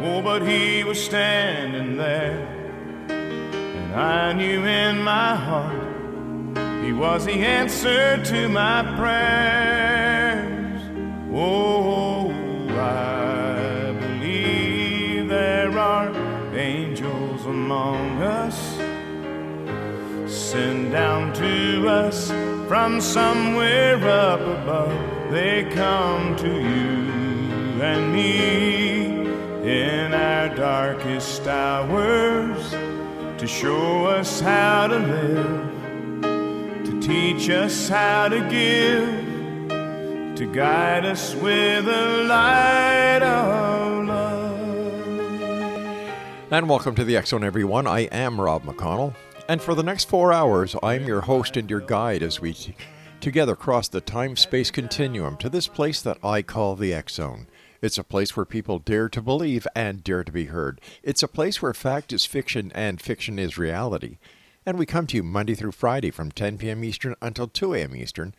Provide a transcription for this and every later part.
oh, but he was standing there. And I knew in my heart he was the answer to my prayers. Oh, I believe there are angels among us. Send down to us from somewhere up above. They come to you and me in our darkest hours to show us how to live, to teach us how to give, to guide us with the light of love. And welcome to the Zone, everyone. I am Rob McConnell. And for the next four hours, I'm your host and your guide as we t- together cross the time space continuum to this place that I call the X Zone. It's a place where people dare to believe and dare to be heard. It's a place where fact is fiction and fiction is reality. And we come to you Monday through Friday from 10 p.m. Eastern until 2 a.m. Eastern,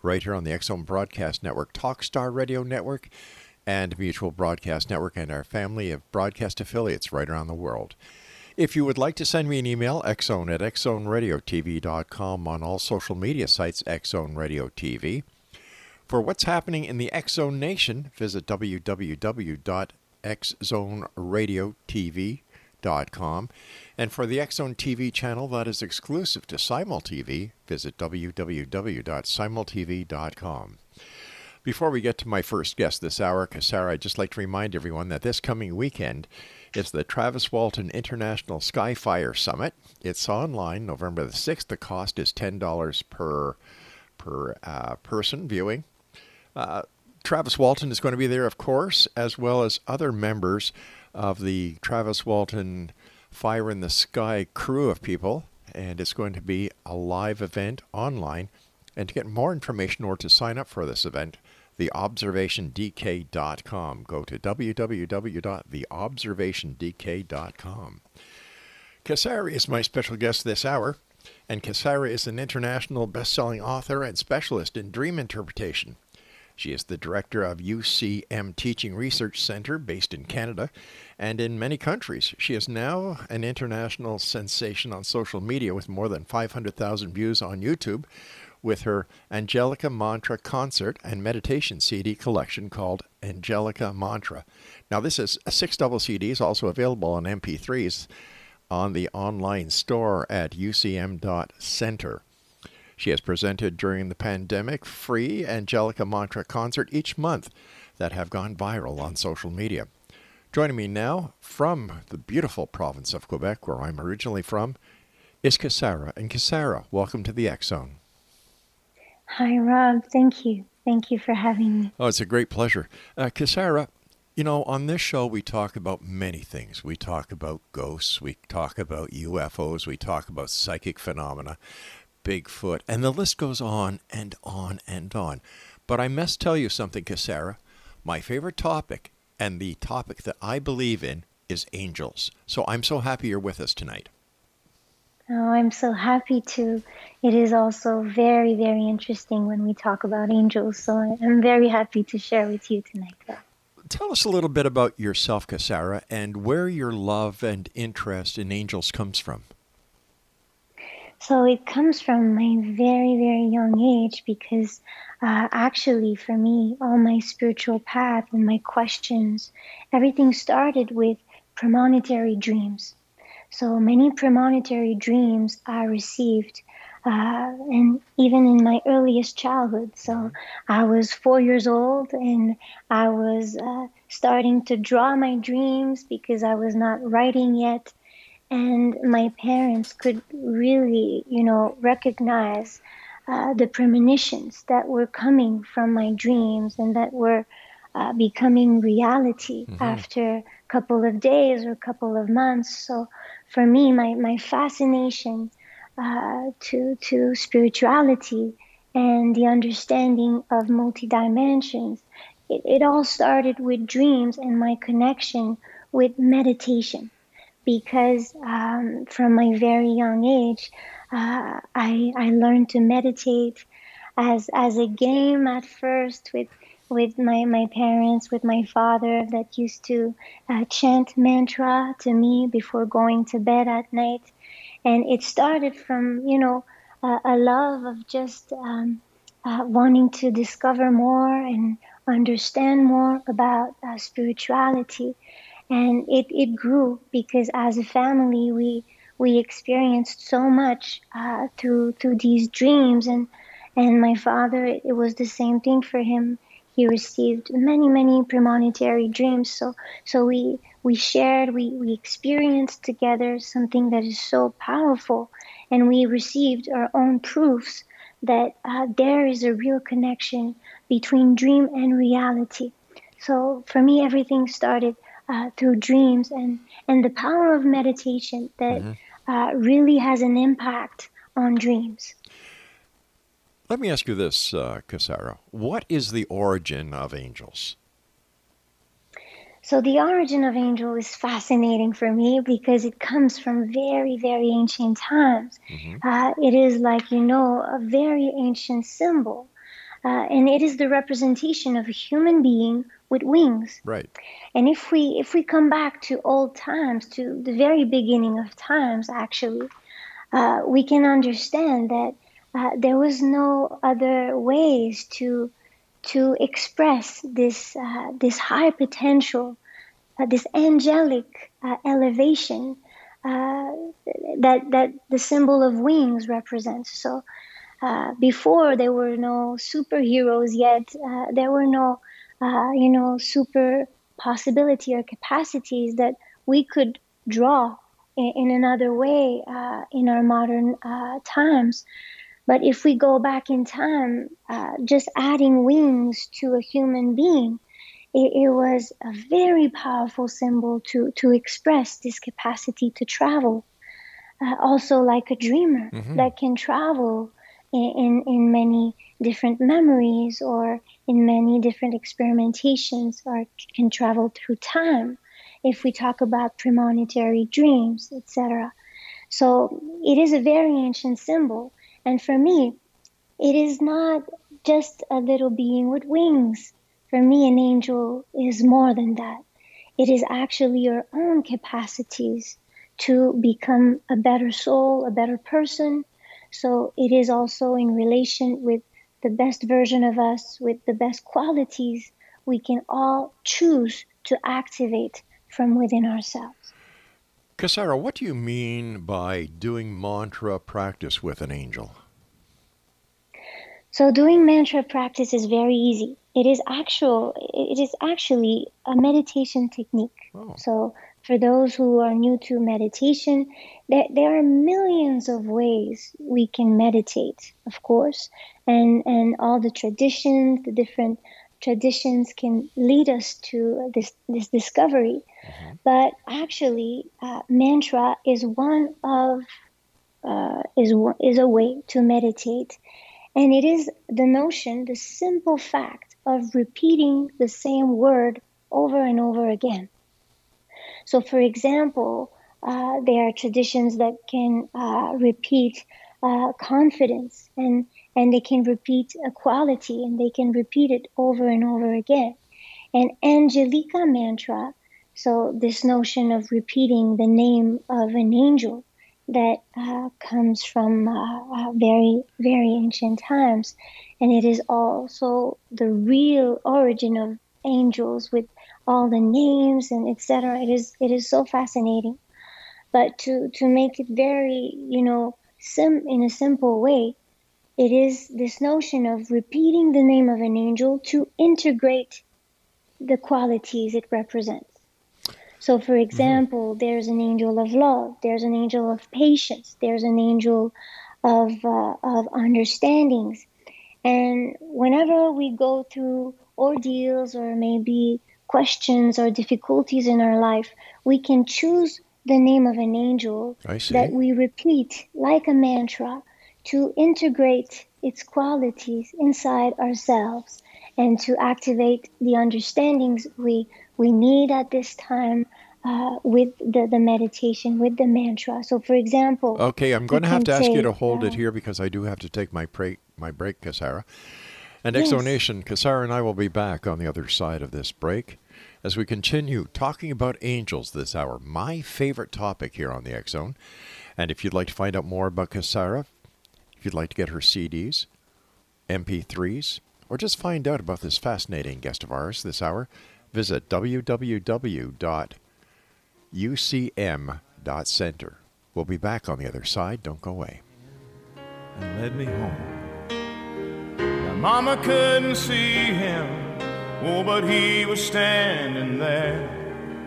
right here on the X Zone Broadcast Network, Talkstar Radio Network, and Mutual Broadcast Network, and our family of broadcast affiliates right around the world. If you would like to send me an email, xzone at xzoneradiotv.com on all social media sites, Xzone Radio TV. For what's happening in the Xzone Nation, visit www.xzoneradiotv.com. And for the Xzone TV channel that is exclusive to SimulTV, visit www.simultv.com. Before we get to my first guest this hour, Kasara, I'd just like to remind everyone that this coming weekend is the Travis Walton International Skyfire Summit. It's online November the 6th. The cost is $10 per, per uh, person viewing. Uh, Travis Walton is going to be there, of course, as well as other members of the Travis Walton Fire in the Sky crew of people. And it's going to be a live event online. And to get more information or to sign up for this event, theobservationdk.com. Go to www.theobservationdk.com. Kasara is my special guest this hour, and Kasara is an international best-selling author and specialist in dream interpretation. She is the director of UCM Teaching Research Center based in Canada and in many countries. She is now an international sensation on social media with more than 500,000 views on YouTube with her Angelica Mantra concert and meditation CD collection called Angelica Mantra. Now, this is uh, six double CDs, also available on MP3s on the online store at ucm.center. She has presented during the pandemic free Angelica Mantra concert each month that have gone viral on social media. Joining me now from the beautiful province of Quebec, where I'm originally from, is Kasara. And Kasara, welcome to the X Zone. Hi, Rob. Thank you. Thank you for having me. Oh, it's a great pleasure. Uh, Kasara, You know, on this show, we talk about many things. We talk about ghosts, we talk about UFOs, we talk about psychic phenomena, Bigfoot, and the list goes on and on and on. But I must tell you something, Kasara. My favorite topic, and the topic that I believe in, is angels. So I'm so happy you're with us tonight. Oh, I'm so happy to. It is also very, very interesting when we talk about angels. So I'm very happy to share with you tonight. Tell us a little bit about yourself, Kasara, and where your love and interest in angels comes from. So it comes from my very, very young age because uh, actually, for me, all my spiritual path and my questions, everything started with premonitory dreams. So many premonitory dreams I received uh, and even in my earliest childhood. So I was four years old and I was uh, starting to draw my dreams because I was not writing yet. And my parents could really, you know, recognize uh, the premonitions that were coming from my dreams and that were uh, becoming reality mm-hmm. after a couple of days or a couple of months. So for me, my, my fascination uh, to to spirituality and the understanding of multi dimensions. It, it all started with dreams and my connection with meditation, because um, from my very young age, uh, I I learned to meditate as as a game at first with with my, my parents, with my father that used to uh, chant mantra to me before going to bed at night. And it started from you know uh, a love of just um, uh, wanting to discover more and understand more about uh, spirituality and it, it grew because as a family we we experienced so much uh, through through these dreams. And and my father it was the same thing for him. He received many many premonitory dreams. So so we we shared, we, we experienced together something that is so powerful, and we received our own proofs that uh, there is a real connection between dream and reality. So for me, everything started uh, through dreams and, and the power of meditation that mm-hmm. uh, really has an impact on dreams. Let me ask you this, uh, Kasara. What is the origin of angels? So the origin of angel is fascinating for me because it comes from very, very ancient times. Mm-hmm. Uh, it is like, you know, a very ancient symbol. Uh, and it is the representation of a human being with wings. Right. And if we if we come back to old times, to the very beginning of times, actually, uh, we can understand that uh, there was no other ways to to express this uh, this high potential, uh, this angelic uh, elevation uh, that that the symbol of wings represents. So uh, before there were no superheroes yet, uh, there were no you know super possibility or capacities that we could draw in, in another way in our modern times. But if we go back in time, uh, just adding wings to a human being, it, it, was a very powerful symbol to, to express this capacity to travel. Uh, also, like a dreamer mm-hmm. that can travel in, in, in, many different memories or in many different experimentations or can travel through time if we talk about premonitory dreams, etc. So it is a very ancient symbol and for me, it is not just a little being with wings. For me, an angel is more than that. It is actually your own capacities to become a better soul, a better person. So it is also in relation with the best version of us, with the best qualities we can all choose to activate from within ourselves. Kasara, what do you mean by doing mantra practice with an angel? So doing mantra practice is very easy. It is actual it is actually a meditation technique. Oh. So for those who are new to meditation, there, there are millions of ways we can meditate, of course, and, and all the traditions, the different traditions can lead us to this this discovery. Mm-hmm. But actually, uh, mantra is one of uh, is is a way to meditate, and it is the notion, the simple fact of repeating the same word over and over again. So, for example, uh, there are traditions that can uh, repeat uh, confidence and and they can repeat equality and they can repeat it over and over again. And Angelica mantra, so this notion of repeating the name of an angel that uh, comes from uh, uh, very very ancient times, and it is also the real origin of angels with all the names and etc. It is it is so fascinating. But to to make it very you know sim in a simple way, it is this notion of repeating the name of an angel to integrate the qualities it represents. So, for mm-hmm. example, mm-hmm. there's an angel of love, there's an angel of patience, there's an angel of, uh, of understandings. And whenever we go through ordeals or maybe questions or difficulties in our life, we can choose the name of an angel that we repeat like a mantra to integrate its qualities inside ourselves and to activate the understandings we we need at this time uh, with the, the meditation, with the mantra. So, for example, okay, I'm going to have to ask you to hold uh, it here because I do have to take my break, my break, Kasara. And yes. X Zone Nation, Kasara and I will be back on the other side of this break as we continue talking about angels this hour, my favorite topic here on the X Zone. And if you'd like to find out more about Kasara, if you'd like to get her CDs, MP3s, or just find out about this fascinating guest of ours this hour, visit www.ucm.center. We'll be back on the other side. Don't go away. And led me home. Mama couldn't see him, oh, but he was standing there.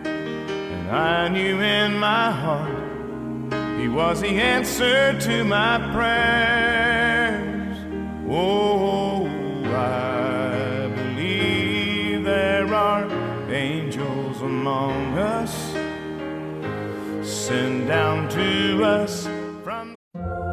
And I knew in my heart he was the answer to my prayers. Oh, I believe there are angels among us. Send down to us.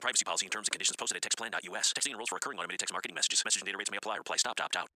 Privacy policy and terms and conditions posted at textplan.us. Texting enrolls for recurring automated text marketing messages. Message and data rates may apply. Reply stop to opt out.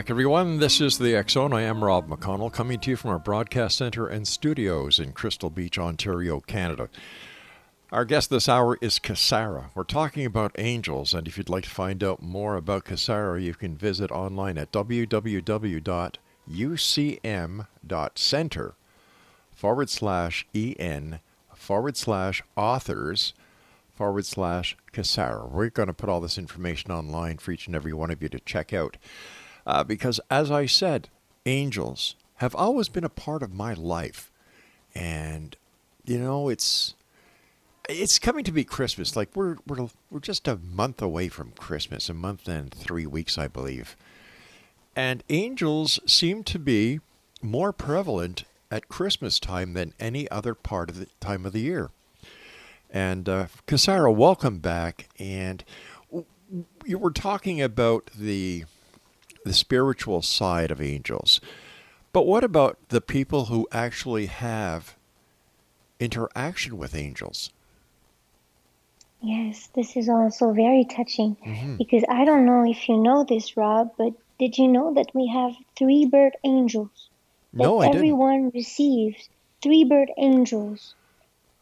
back, everyone. This is the Zone. I am Rob McConnell, coming to you from our broadcast center and studios in Crystal Beach, Ontario, Canada. Our guest this hour is Kasara. We're talking about angels, and if you'd like to find out more about Kasara, you can visit online at www.ucm.center forward slash en forward slash authors forward slash Kasara. We're going to put all this information online for each and every one of you to check out. Uh, because, as I said, angels have always been a part of my life. And, you know, it's. It's coming to be Christmas. Like we're we're we're just a month away from Christmas, a month and three weeks, I believe. And angels seem to be more prevalent at Christmas time than any other part of the time of the year. And uh, Kasara, welcome back. And you were talking about the the spiritual side of angels. But what about the people who actually have interaction with angels? Yes, this is also very touching mm-hmm. because I don't know if you know this, Rob, but did you know that we have three birth angels? That no, I everyone didn't. receives three birth angels.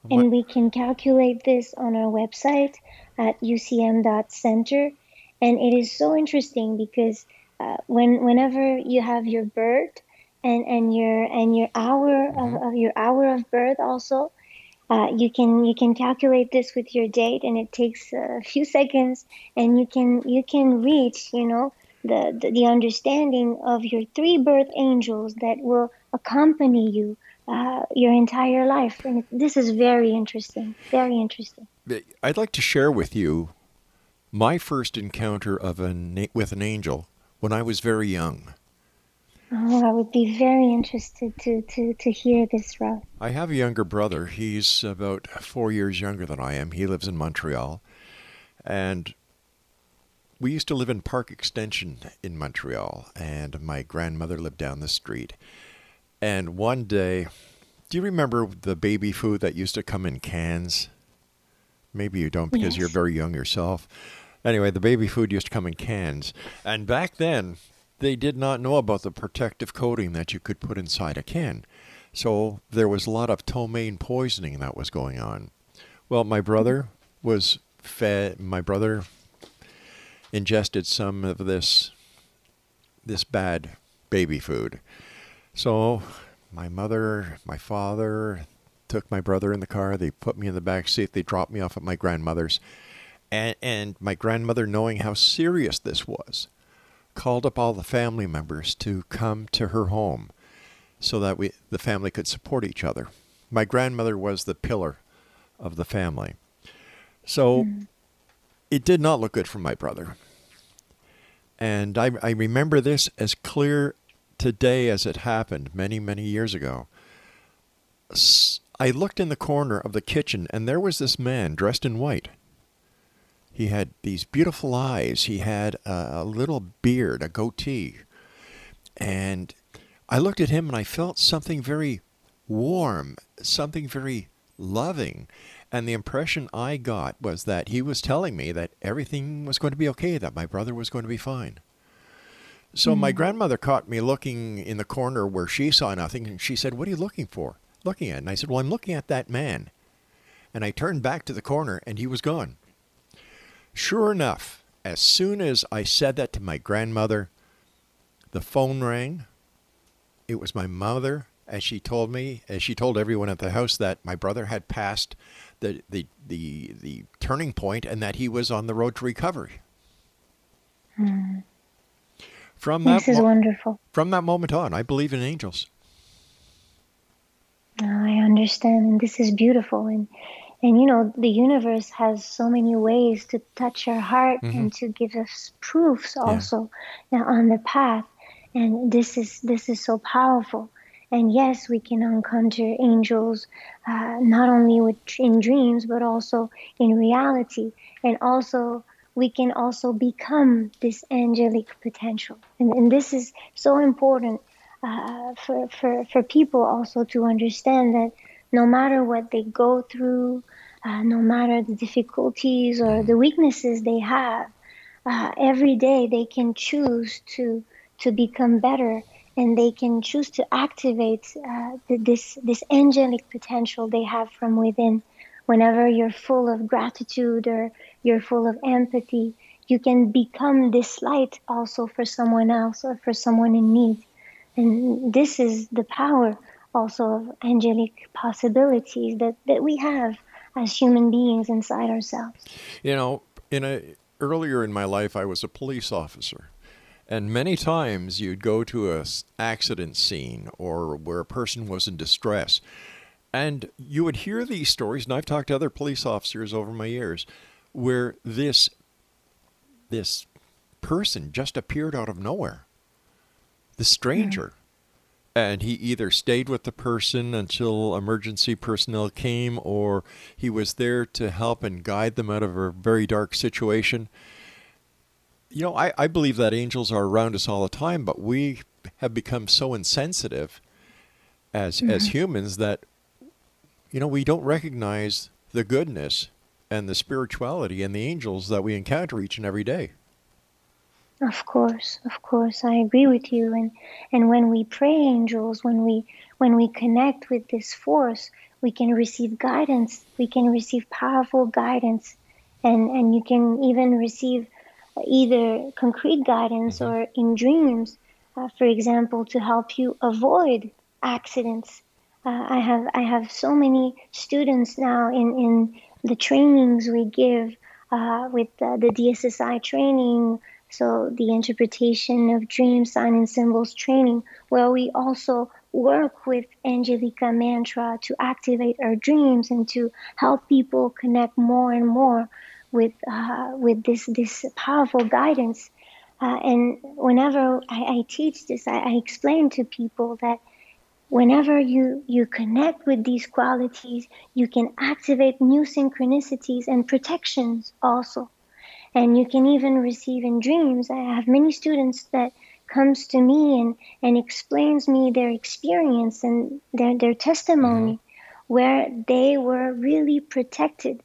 What? And we can calculate this on our website at ucm.center. And it is so interesting because uh, when whenever you have your birth and, and your and your hour mm-hmm. of, of, your hour of birth also, uh, you can you can calculate this with your date, and it takes a few seconds, and you can you can reach you know the, the, the understanding of your three birth angels that will accompany you uh, your entire life. And this is very interesting, very interesting. I'd like to share with you my first encounter of an with an angel when I was very young. Oh, I would be very interested to, to, to hear this, Rob. I have a younger brother. He's about four years younger than I am. He lives in Montreal. And we used to live in Park Extension in Montreal, and my grandmother lived down the street. And one day, do you remember the baby food that used to come in cans? Maybe you don't because yes. you're very young yourself. Anyway, the baby food used to come in cans. And back then, they did not know about the protective coating that you could put inside a can. So there was a lot of ptomaine poisoning that was going on. Well, my brother was fed, my brother ingested some of this this bad baby food. So my mother, my father took my brother in the car. They put me in the back seat. They dropped me off at my grandmother's. And, and my grandmother, knowing how serious this was, called up all the family members to come to her home so that we, the family could support each other. My grandmother was the pillar of the family. So mm. it did not look good for my brother. And I, I remember this as clear today as it happened many, many years ago. I looked in the corner of the kitchen, and there was this man dressed in white. He had these beautiful eyes. He had a, little beard, a goatee. And I looked at him and I felt something very warm, something very loving. And the impression I got was that he was telling me that everything was going to be okay, that my brother was going to be fine. So mm-hmm. my grandmother caught me looking in the corner where she saw nothing, and she said, What are you looking for? Looking at? And I said, Well, I'm looking at that man. And I turned back to the corner, and he was gone. Sure enough, as soon as I said that to my grandmother, the phone rang. It was my mother, as she told me, as she told everyone at the house that my brother had passed the the the, the turning point and that he was on the road to recovery. Mm. From that this is mo- wonderful. From that moment on, I believe in angels. I understand, and this is beautiful. And and you know the universe has so many ways to touch our heart mm-hmm. and to give us proofs also yeah. on the path and this is this is so powerful and yes we can encounter angels uh, not only with, in dreams but also in reality and also we can also become this angelic potential and, and this is so important uh, for, for, for people also to understand that no matter what they go through, uh, no matter the difficulties or the weaknesses they have, uh, every day they can choose to to become better and they can choose to activate uh, this this angelic potential they have from within. Whenever you're full of gratitude or you're full of empathy, you can become this light also for someone else or for someone in need. And this is the power also of angelic possibilities that, that we have as human beings inside ourselves. You know, in a earlier in my life I was a police officer. And many times you'd go to a accident scene or where a person was in distress, and you would hear these stories. And I've talked to other police officers over my years, where this this person just appeared out of nowhere, the stranger, and he either stayed with the person until emergency personnel came, or he was there to help and guide them out of a very dark situation you know, I, I believe that angels are around us all the time, but we have become so insensitive as mm-hmm. as humans that you know we don't recognize the goodness and the spirituality and the angels that we encounter each and every day. Of course, of course, I agree with you. And and when we pray angels, when we when we connect with this force, we can receive guidance. We can receive powerful guidance, and and you can even receive either concrete guidance mm-hmm. or in dreams, uh, for example, to help you avoid accidents. Uh, I have I have so many students now in, in the trainings we give uh, with the DSSI training, so the interpretation of dreams, sign and symbols training, where we also work with Angelica mantra to activate our dreams and to help people connect more and more with uh, with this this powerful guidance. Uh, and whenever I, I teach this, I, I, explain to people that whenever you you connect with these qualities, you can activate new synchronicities and protections also. And you can even receive in dreams. I have many students that comes to me and, and explains me their experience and their, their testimony mm-hmm. where they were really protected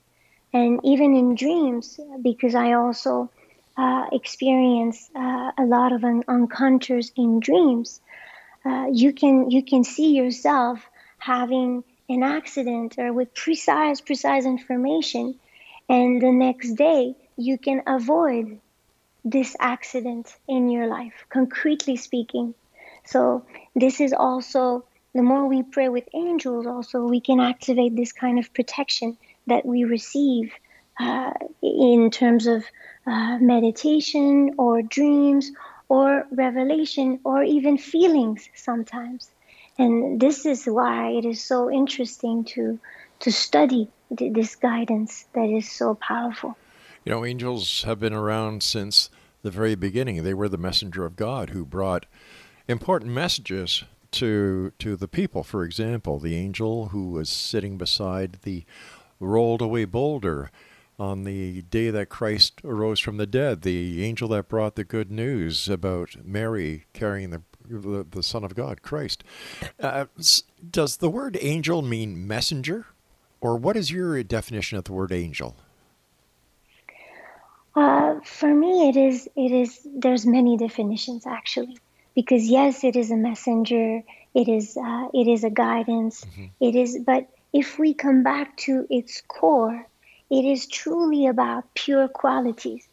and even in dreams, because I also uh, experience uh, a lot of un- encounters in dreams. Uh, you can you can see yourself having an accident or with precise precise information, and the next day you can avoid this accident in your life, concretely speaking. So this is also the more we pray with angels, also we can activate this kind of protection that we receive uh, in terms of uh, meditation or dreams or revelation or even feelings sometimes. And this is why it is so interesting to to study th- this guidance that is so powerful. You know, angels have been around since the very beginning. They were the messenger of God who brought important messages to to the people. For example, the angel who was sitting beside the rolled away boulder on the day that Christ arose from the dead, the angel that brought the good news about Mary carrying the the, the Son of God, Christ. Uh, does the word angel mean messenger, or what is your definition of the word angel? Uh, for me, it is. It is. There's many definitions actually, because yes, it is a messenger. It is. Uh, it is a guidance. Mm-hmm. It is. But if we come back to its core, it is truly about pure qualities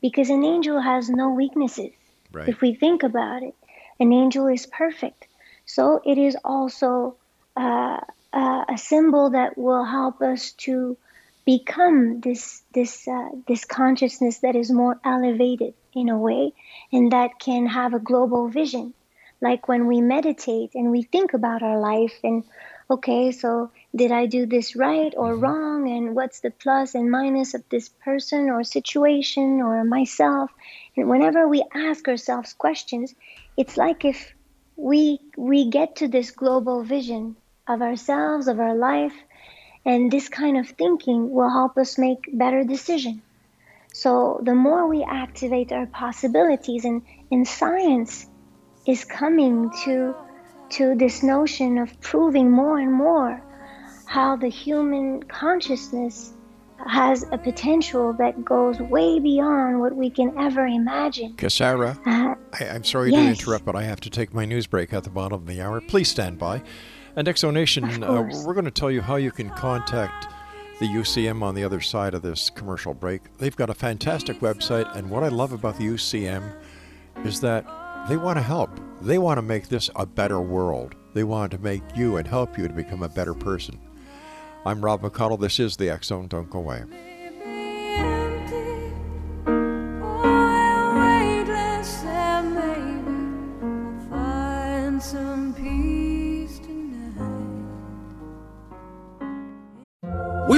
because an angel has no weaknesses. Right. If we think about it, an angel is perfect. So it is also uh, uh, a symbol that will help us to become this this uh, this consciousness that is more elevated in a way, and that can have a global vision. Like when we meditate and we think about our life and okay, so did I do this right or mm-hmm. wrong? And what's the plus and minus of this person or situation or myself? And whenever we ask ourselves questions, it's like if we we get to this global vision of ourselves, of our life, and this kind of thinking will help us make better decisions. So the more we activate our possibilities and, and science is coming to to this notion of proving more and more how the human consciousness has a potential that goes way beyond what we can ever imagine. Kasara, uh, I, am sorry Yes. to interrupt, but I have to take my news break at the bottom of the hour. Please stand by. And X Zone Nation, uh, we're going to tell you how you can contact the UCM on the other side of this commercial break. They've got a fantastic website, and what I love about the UCM is that they want to help. They want to make this a better world. They want to make you and help you to become a better person. I'm Rob McConnell. This is the Zone. Don't go away.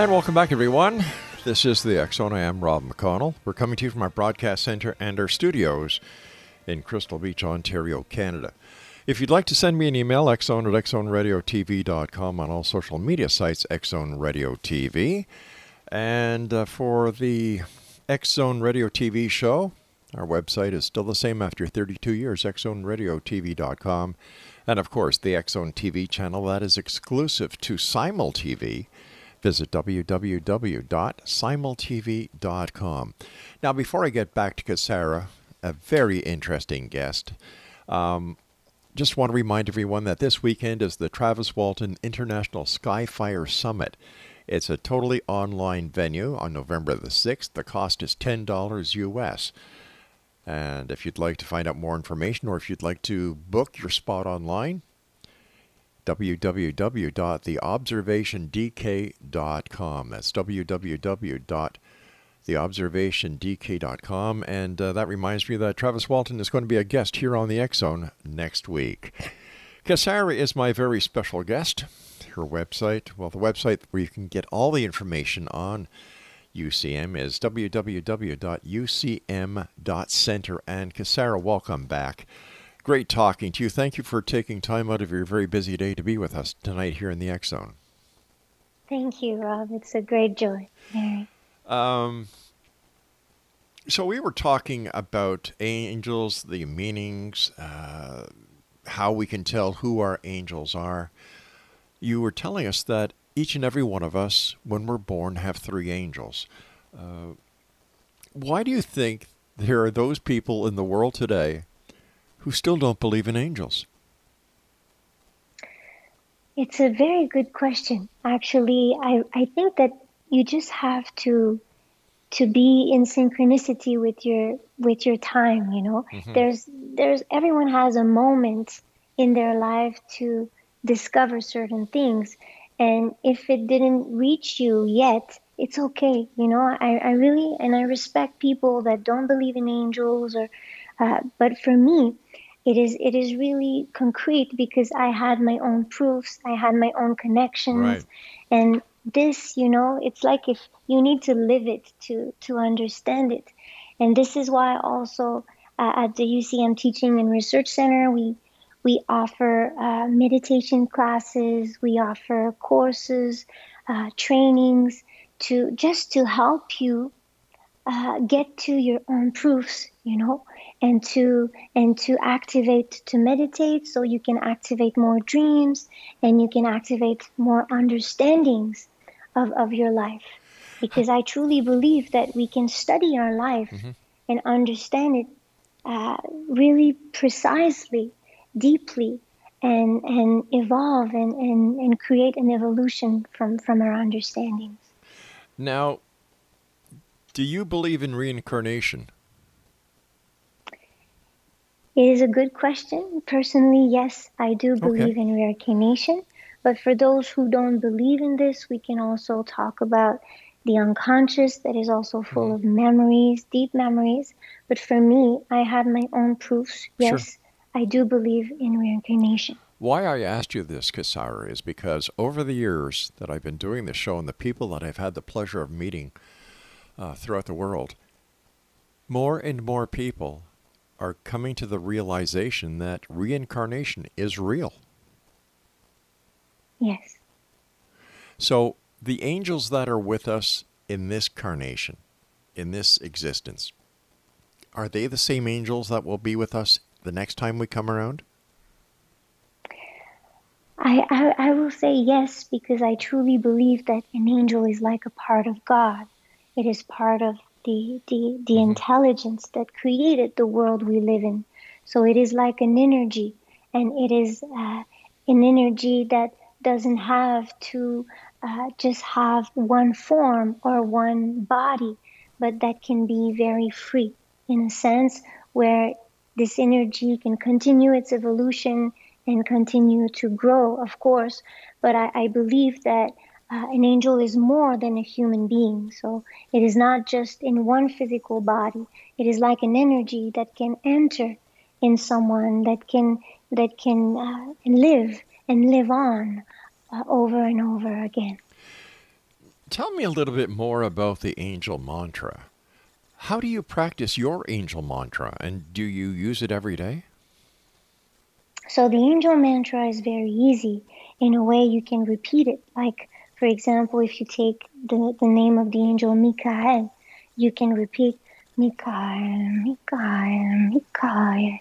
And welcome back, everyone. This is the Zone. I am Rob McConnell. We're coming to you from our broadcast center and our studios in Crystal Beach, Ontario, Canada. If you'd like to send me an email, xzone at xzoneradiotv.com on all social media sites, xzone radio TV. And uh, for the Zone Radio TV show, our website is still the same after 32 years, xzoneradiotv.com. And of course, the Zone TV channel that is exclusive to Simul TV. Visit www.simultv.com. Now, before I get back to Kasara, a very interesting guest, um, just want to remind everyone that this weekend is the Travis Walton International Skyfire Summit. It's a totally online venue on November the 6th. The cost is $10 US. And if you'd like to find out more information or if you'd like to book your spot online, www.theobservationdk.com. That's www.theobservationdk.com. And uh, that reminds me that Travis Walton is going to be a guest here on the Zone next week. Kasara is my very special guest. Her website, well, the website where you can get all the information on UCM is www.ucm.center. And Kasara, welcome back. Great talking to you. Thank you for taking time out of your very busy day to be with us tonight here in the X Zone. Thank you, Rob. It's a great joy. Um, so we were talking about angels, the meanings, uh, how we can tell who our angels are. You were telling us that each and every one of us, when we're born, have three angels. Uh, why do you think there are those people in the world today who still don't believe in angels? It's a very good question. Actually, I, I think that you just have to to be in synchronicity with your with your time, you know. Mhm. There's there's everyone has a moment in their life to discover certain things. And if it didn't reach you yet, it's okay. You know, I, I really and I respect people that don't believe in angels or uh, but for me, it is it is really concrete because I had my own proofs, I had my own connections, Right. and this, you know, it's like if you need to live it to to understand it. And this is why also uh, at the UCM Teaching and Research Center, we we offer uh, meditation classes, we offer courses, uh, trainings to just to help you uh, get to your own proofs, you know, and to and to activate to meditate, so you can activate more dreams and you can activate more understandings of, of your life. Because I truly believe that we can study our life Mm-hmm. and understand it uh, really precisely, deeply, and and evolve and, and, and create an evolution from, from our understandings. Now, do you believe in reincarnation? It is a good question. Personally, yes, I do believe in reincarnation. But for those who don't believe in this, we can also talk about the unconscious that is also full of memories, deep memories. But for me, I have my own proofs. Sure. Yes, I do believe in reincarnation. Why I asked you this, Kasara, is because over the years that I've been doing this show and the people that I've had the pleasure of meeting uh, throughout the world, more and more people are coming to the realization that reincarnation is real. Yes. So the angels that are with us in this carnation, in this existence, are they the same angels that will be with us the next time we come around? I, I, I will say yes because I truly believe that an angel is like a part of God. It is part of the, the, the intelligence that created the world we live in. So it is like an energy, and it is uh, an energy that doesn't have to uh, just have one form or one body, but that can be very free in a sense where this energy can continue its evolution and continue to grow, of course. But I, I believe that uh, an angel is more than a human being. So it is not just in one physical body. It is like an energy that can enter in someone that can that can uh, live and live on uh, over and over again. Tell me a little bit more about the angel mantra. How do you practice your angel mantra and do you use it every day? So the angel mantra is very easy. In a way, you can repeat it. Like, for example, if you take the, the name of the angel Mikael, you can repeat Mikael, Mikael, Mikael,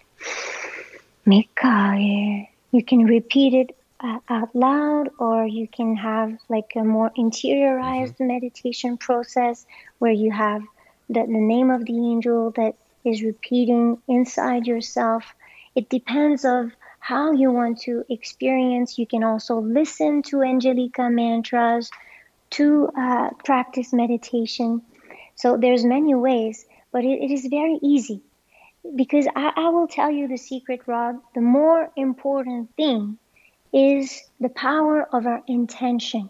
Mikael. You can repeat it uh, out loud, or you can have like a more interiorized meditation process where you have the, the name of the angel that is repeating inside yourself. It depends of how you want to experience. You can also listen to Angelica mantras to uh, practice meditation. So there's many ways, but it, it is very easy because I, I will tell you the secret, Rob. The more important thing is the power of our intention.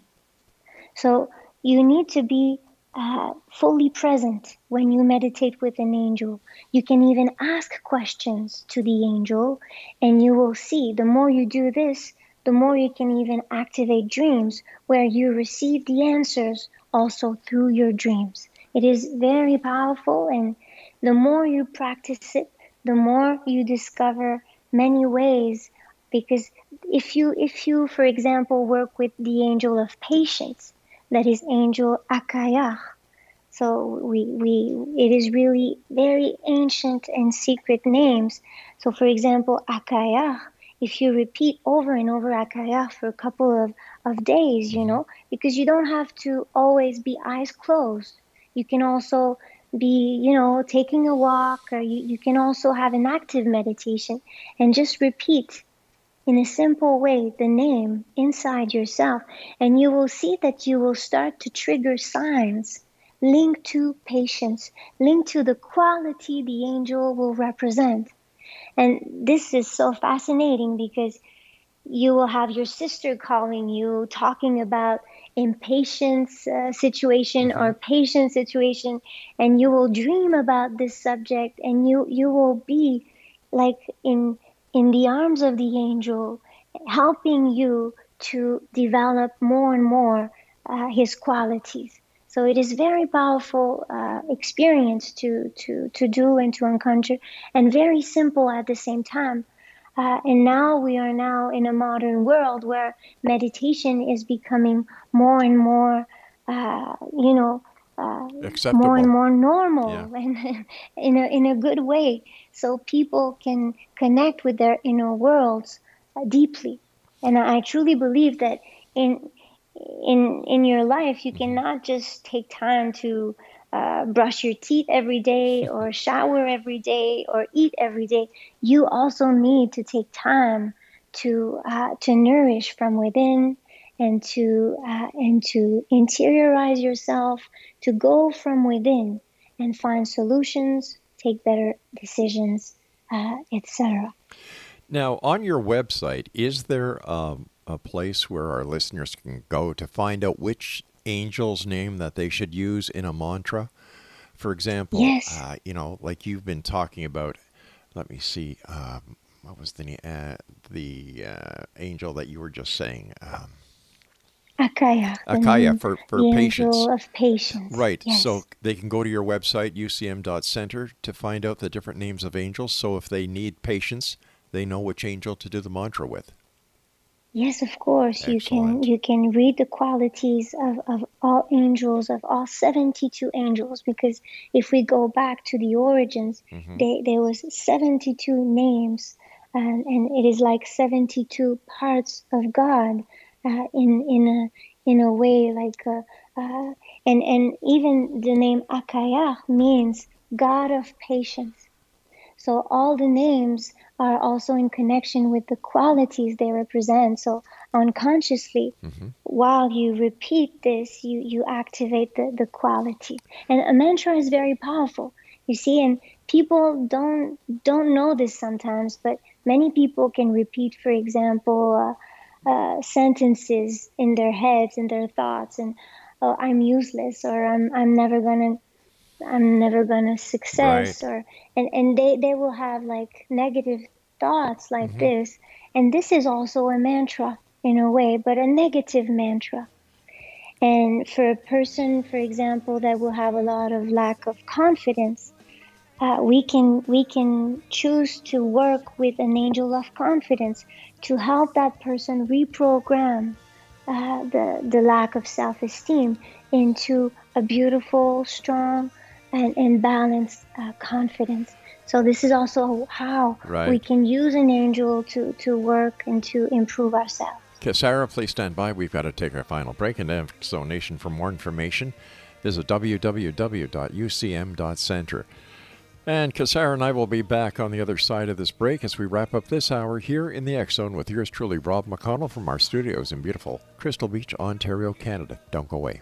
So you need to be uh, fully present when you meditate with an angel. You can even ask questions to the angel, and you will see the more you do this, the more you can even activate dreams where you receive the answers also through your dreams. It is very powerful, and the more you practice it, the more you discover many ways. Because if you, if you, for example, work with the angel of patience, that is angel Achaiah. So we, we it is really very ancient and secret names. So for example, Achaiah, if you repeat over and over Achaiah for a couple of, of days, you mm-hmm. know, because you don't have to always be eyes closed. You can also be, you know, taking a walk or you, you can also have an active meditation and just repeat in a simple way the name inside yourself, and you will see that you will start to trigger signs linked to patience, linked to the quality the angel will represent. And this is so fascinating because you will have your sister calling you, talking about impatience uh, situation or patient situation, and you will dream about this subject, and you you will be like in in the arms of the angel, helping you to develop more and more uh, his qualities. So it is very powerful uh, experience to, to, to do and to encounter, and very simple at the same time. Uh, and now we are now in a modern world where meditation is becoming more and more, uh, you know, uh, more and more normal Yeah. and in a in a good way, so people can connect with their inner worlds uh, deeply. And I I truly believe that in in in your life you cannot just take time to uh, brush your teeth every day or shower every day or eat every day. You also need to take time to uh, to nourish from within and to uh, and to interiorize yourself to go from within and find solutions, take better decisions, uh, etc. Now, on your website, is there um, a place where our listeners can go to find out which angel's name that they should use in a mantra? For example, Yes. uh, you know, like you've been talking about. Let me see. Um, what was the uh, the uh, angel that you were just saying? Um, Achaiah. Achaiah for, for the patience. angel of patience. Right. Yes. So they can go to your website, ucm.center, to find out the different names of angels. So if they need patience, they know which angel to do the mantra with. Yes, of course. You can you can read the qualities of, of all angels, of all seventy two angels, because if we go back to the origins, mm-hmm. they, there was seventy two names, and, and it is like seventy two parts of God, uh, in in a in a way like uh, uh, and and even the name Achaiah means God of patience. So all the names are also in connection with the qualities they represent. So unconsciously, while you repeat this, you, you activate the, the quality. And a mantra is very powerful. You see, and people don't don't know this sometimes, but many people can repeat, for example, uh, uh, sentences in their heads, and their thoughts, and oh, I'm useless, or I'm I'm never gonna I'm never gonna success Right. or and, and they, they will have like negative thoughts like this. And this is also a mantra in a way, but a negative mantra. And for a person, for example, that will have a lot of lack of confidence, uh, we can we can choose to work with an angel of confidence to help that person reprogram uh, the the lack of self-esteem into a beautiful, strong, and, and balanced uh, confidence. So this is also how Right. we can use an angel to to work and to improve ourselves. Kasara, please stand by. We've got to take our final break. X Zone Nation, for more information, visit www.ucm.center. And Kasara and I will be back on the other side of this break as we wrap up this hour here in the X Zone with yours truly, Rob McConnell, from our studios in beautiful Crystal Beach, Ontario, Canada. Don't go away.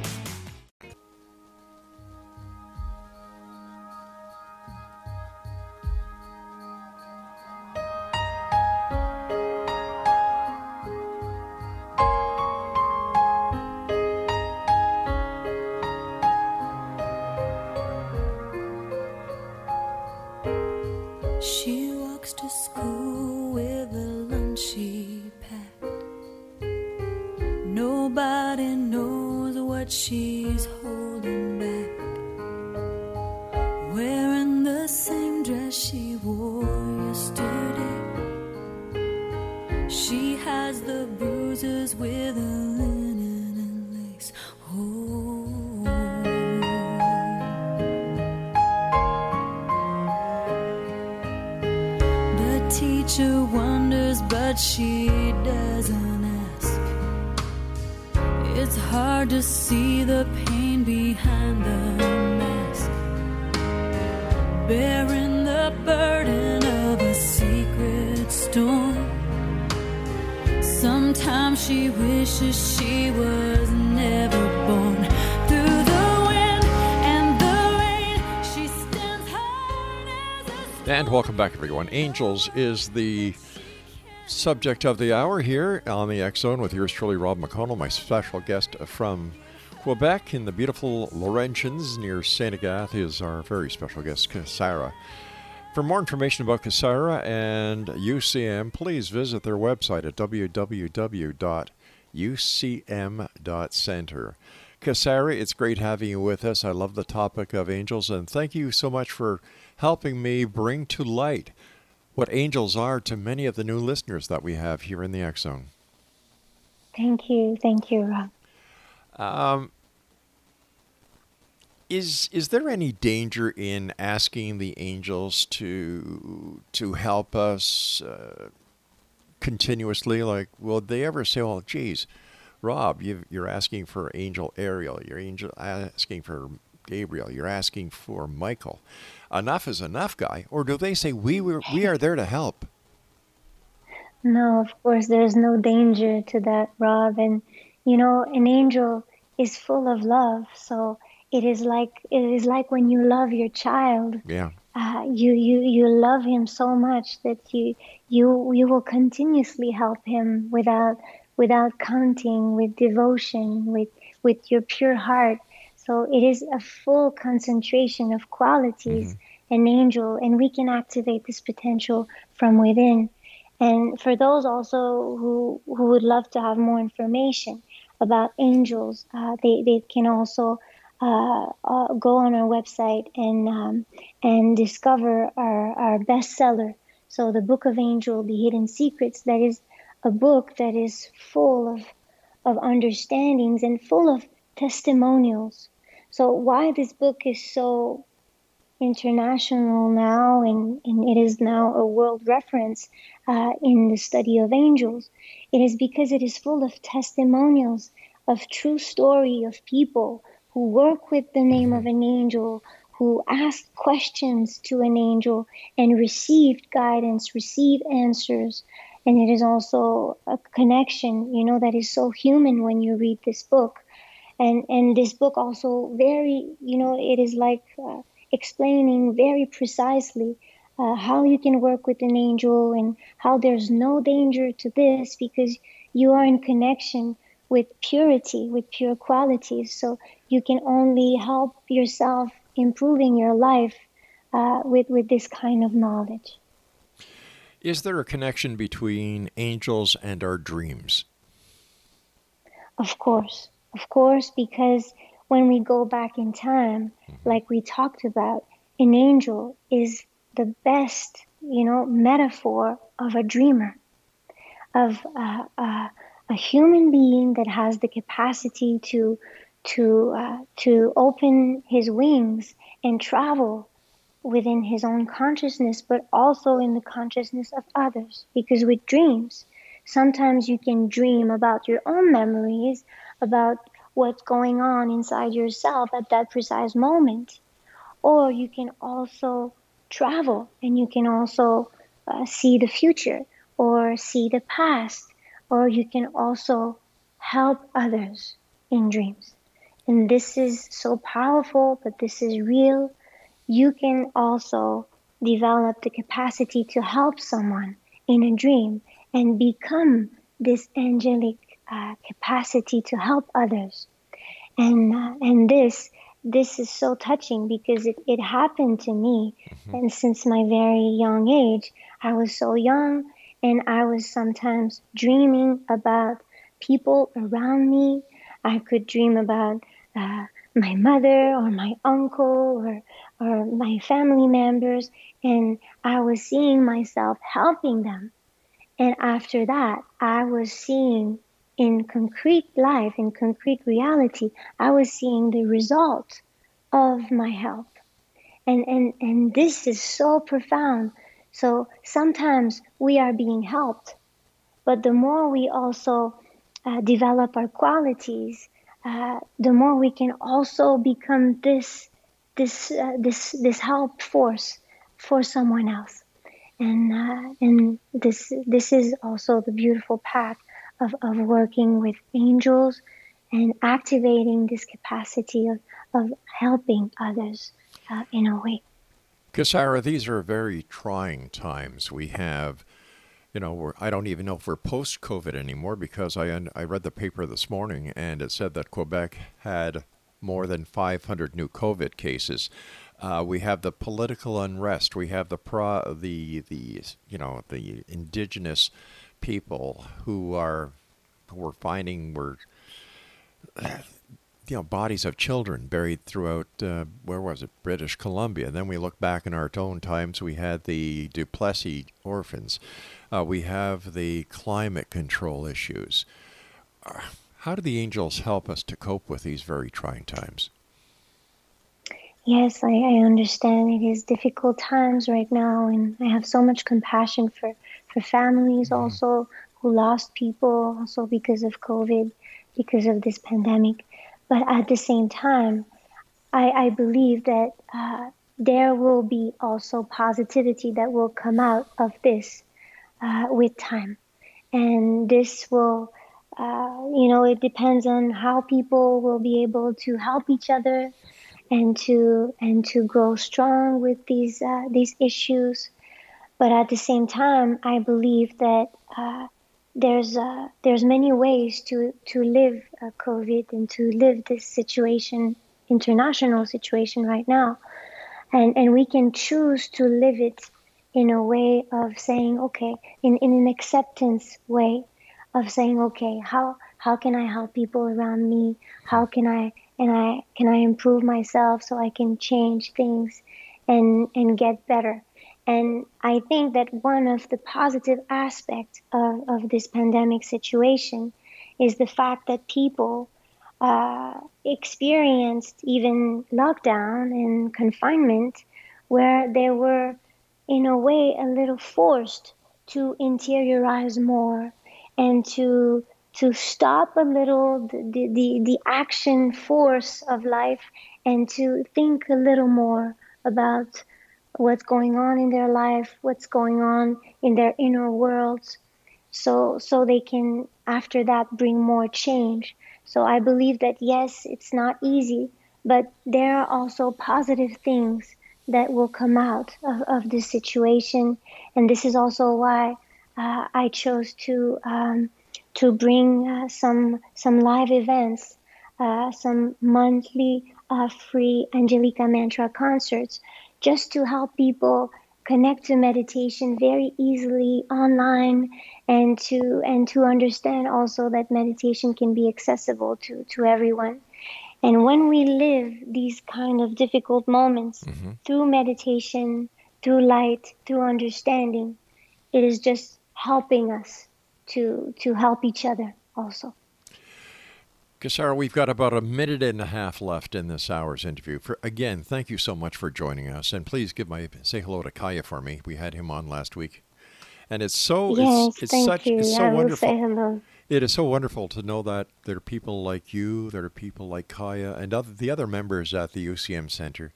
Burden of a secret storm. Sometimes she wishes she was never born. Through the wind and the rain, she stands And welcome back, everyone. Angels is the subject of the hour here on the X Zone with yours truly, Rob McConnell, my special guest from Quebec in the beautiful Laurentians near Saint Agathe is our very special guest, Kasara. For more information about Kasara and UCM, please visit their website at www.ucm.center. Kasara, it's great having you with us. I love the topic of angels, and thank you so much for helping me bring to light what angels are to many of the new listeners that we have here in the X Zone. Thank you. Thank you, Rob. Um, is is there any danger in asking the angels to to help us uh, continuously? Like, will they ever say, "Well, geez, Rob, you you're asking for Angel Ariel, you're angel asking for Gabriel, you're asking for Michael. Enough is enough, guy." Or do they say, "We were, we are there to help"? No, of course, there's no danger to that, Rob. And, you know, an angel is full of love. So it is like it is like when you love your child. Yeah. Uh, you you you love him so much that you you you will continuously help him without without counting, with devotion, with with your pure heart. So it is a full concentration of qualities, an angel, and we can activate this potential from within. And for those also who, who would love to have more information about angels, uh, they, they can also uh, uh, go on our website and, um, and discover our, our bestseller. So, the Book of Angel, The Hidden Secrets, that is a book that is full of, of understandings and full of testimonials. So, why this book is so international now, and, and it is now a world reference uh, in the study of angels. It is because it is full of testimonials of true story of people who work with the name of an angel, who asked questions to an angel and received guidance, received answers. And it is also a connection, you know, that is so human when you read this book. And, and this book also very, you know, it is like uh, explaining very precisely uh, how you can work with an angel and how there's no danger to this because you are in connection with purity, with pure qualities. So you can only help yourself improving your life uh, with, with this kind of knowledge. Is there a connection between angels and our dreams? Of course, of course, because when we go back in time, like we talked about, an angel is the best, you know, metaphor of a dreamer, of uh, uh, a human being that has the capacity to to uh, to open his wings and travel within his own consciousness, but also in the consciousness of others. Because with dreams, sometimes you can dream about your own memories, about what's going on inside yourself at that precise moment. Or you can also travel and you can also uh, see the future or see the past, or you can also help others in dreams. And this is so powerful, but this is real. You can also develop the capacity to help someone in a dream and become this angelic uh, capacity to help others. And, uh, and this this is so touching because it, it happened to me. And since my very young age, I was so young and I was sometimes dreaming about people around me. I could dream about uh, my mother or my uncle or or my family members and I was seeing myself helping them. And after that, I was seeing in concrete life, in concrete reality, I was seeing the result of my help. And, and, and this is so profound. So sometimes we are being helped, but the more we also uh, develop our qualities, uh, the more we can also become this this uh, this this help force for someone else and uh, and this this is also the beautiful path of, of working with angels and activating this capacity of, of helping others uh, in a way Kasara, these are very trying times. We have, you know, we're, I don't even know if we're post COVID anymore because I, I read the paper this morning and it said that Quebec had more than 500 new COVID cases. Uh, we have the political unrest. We have the pro, the the you know the indigenous people who are who we're finding were you know bodies of children buried throughout uh, where was it British Columbia. Then we look back in our own times. We had the Duplessis orphans. Uh, we have the climate control issues. Uh, how do the angels help us to cope with these very trying times? Yes, I, I understand it is difficult times right now, and I have so much compassion for, for families mm-hmm. also who lost people also because of COVID, because of this pandemic. But at the same time, I, I believe that uh, there will be also positivity that will come out of this uh, with time. And this will uh, you know, it depends on how people will be able to help each other and to and to grow strong with these uh, these issues. But at the same time, I believe that uh, there's uh, there's many ways to to live uh, COVID and to live this situation, international situation right now, and and we can choose to live it in a way of saying, okay, in, in an acceptance way of saying, okay, how how can I help people around me? How can I and I can I improve myself so I can change things and and get better. And I think that one of the positive aspects of, of this pandemic situation is the fact that people uh, experienced even lockdown and confinement where they were in a way a little forced to interiorize more and to to stop a little the, the, the action force of life and to think a little more about what's going on in their life, what's going on in their inner worlds, so so they can after that bring more change. So I believe that yes, it's not easy, but there are also positive things that will come out of, of this situation, and this is also why uh, I chose to um, to bring uh, some some live events, uh, some monthly uh, free Angelica Mantra concerts, just to help people connect to meditation very easily online and to and to understand also that meditation can be accessible to to everyone and when we live these kind of difficult moments mm-hmm. through meditation through light through understanding it is just helping us to to help each other also. Kasara, we've got about a minute and a half left in this hour's interview. For again, thank you so much for joining us, and please give my say hello to Kaya for me. We had him on last week, and it's so yes, it's, it's such you. it's so I wonderful. Will say hello. It is so wonderful to know that there are people like you, there are people like Kaya, and other, the other members at the UCM Center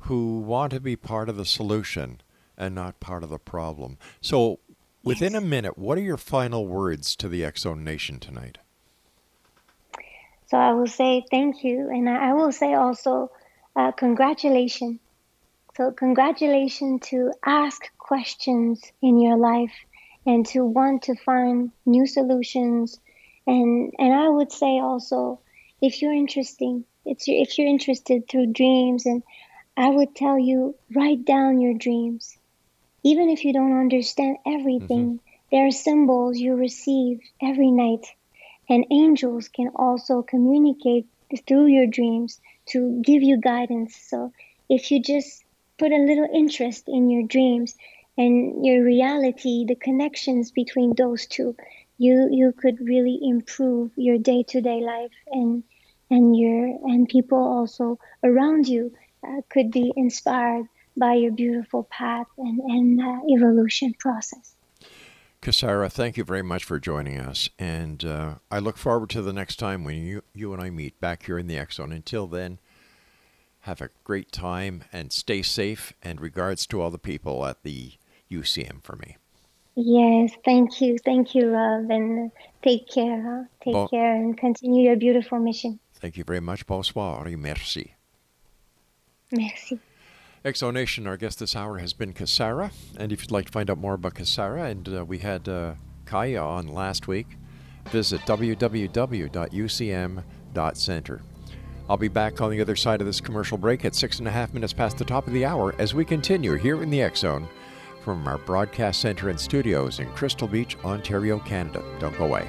who want to be part of the solution and not part of the problem. So Within a minute, what are your final words to the Zone Nation tonight? So I will say thank you, and I will say also uh, congratulations. So congratulations to ask questions in your life and to want to find new solutions, and and I would say also if you're interesting, it's your, if you're interested through dreams, and I would tell you write down your dreams even if you don't understand everything, mm-hmm. there are symbols you receive every night. And angels can also communicate through your dreams to give you guidance. So if you just put a little interest in your dreams and your reality, the connections between those two, you you could really improve your day to day life and and your and people also around you uh, could be inspired by your beautiful path and, and uh, evolution process. Kasara, thank you very much for joining us. And uh, I look forward to the next time when you, you and I meet back here in the Zone. Until then, have a great time and stay safe. And regards to all the people at the UCM for me. Yes, thank you. Thank you, Rob. And take care. Huh? Take Bon- care and continue your beautiful mission. Thank you very much. Bonsoir et merci. Merci. X Zone Nation, our guest this hour has been Kasara. And if you'd like to find out more about Kasara, and uh, we had uh, Kaya on last week, visit www.ucm.center. I'll be back on the other side of this commercial break at six and a half minutes past the top of the hour as we continue here in the X Zone from our broadcast center and studios in Crystal Beach, Ontario, Canada. Don't go away.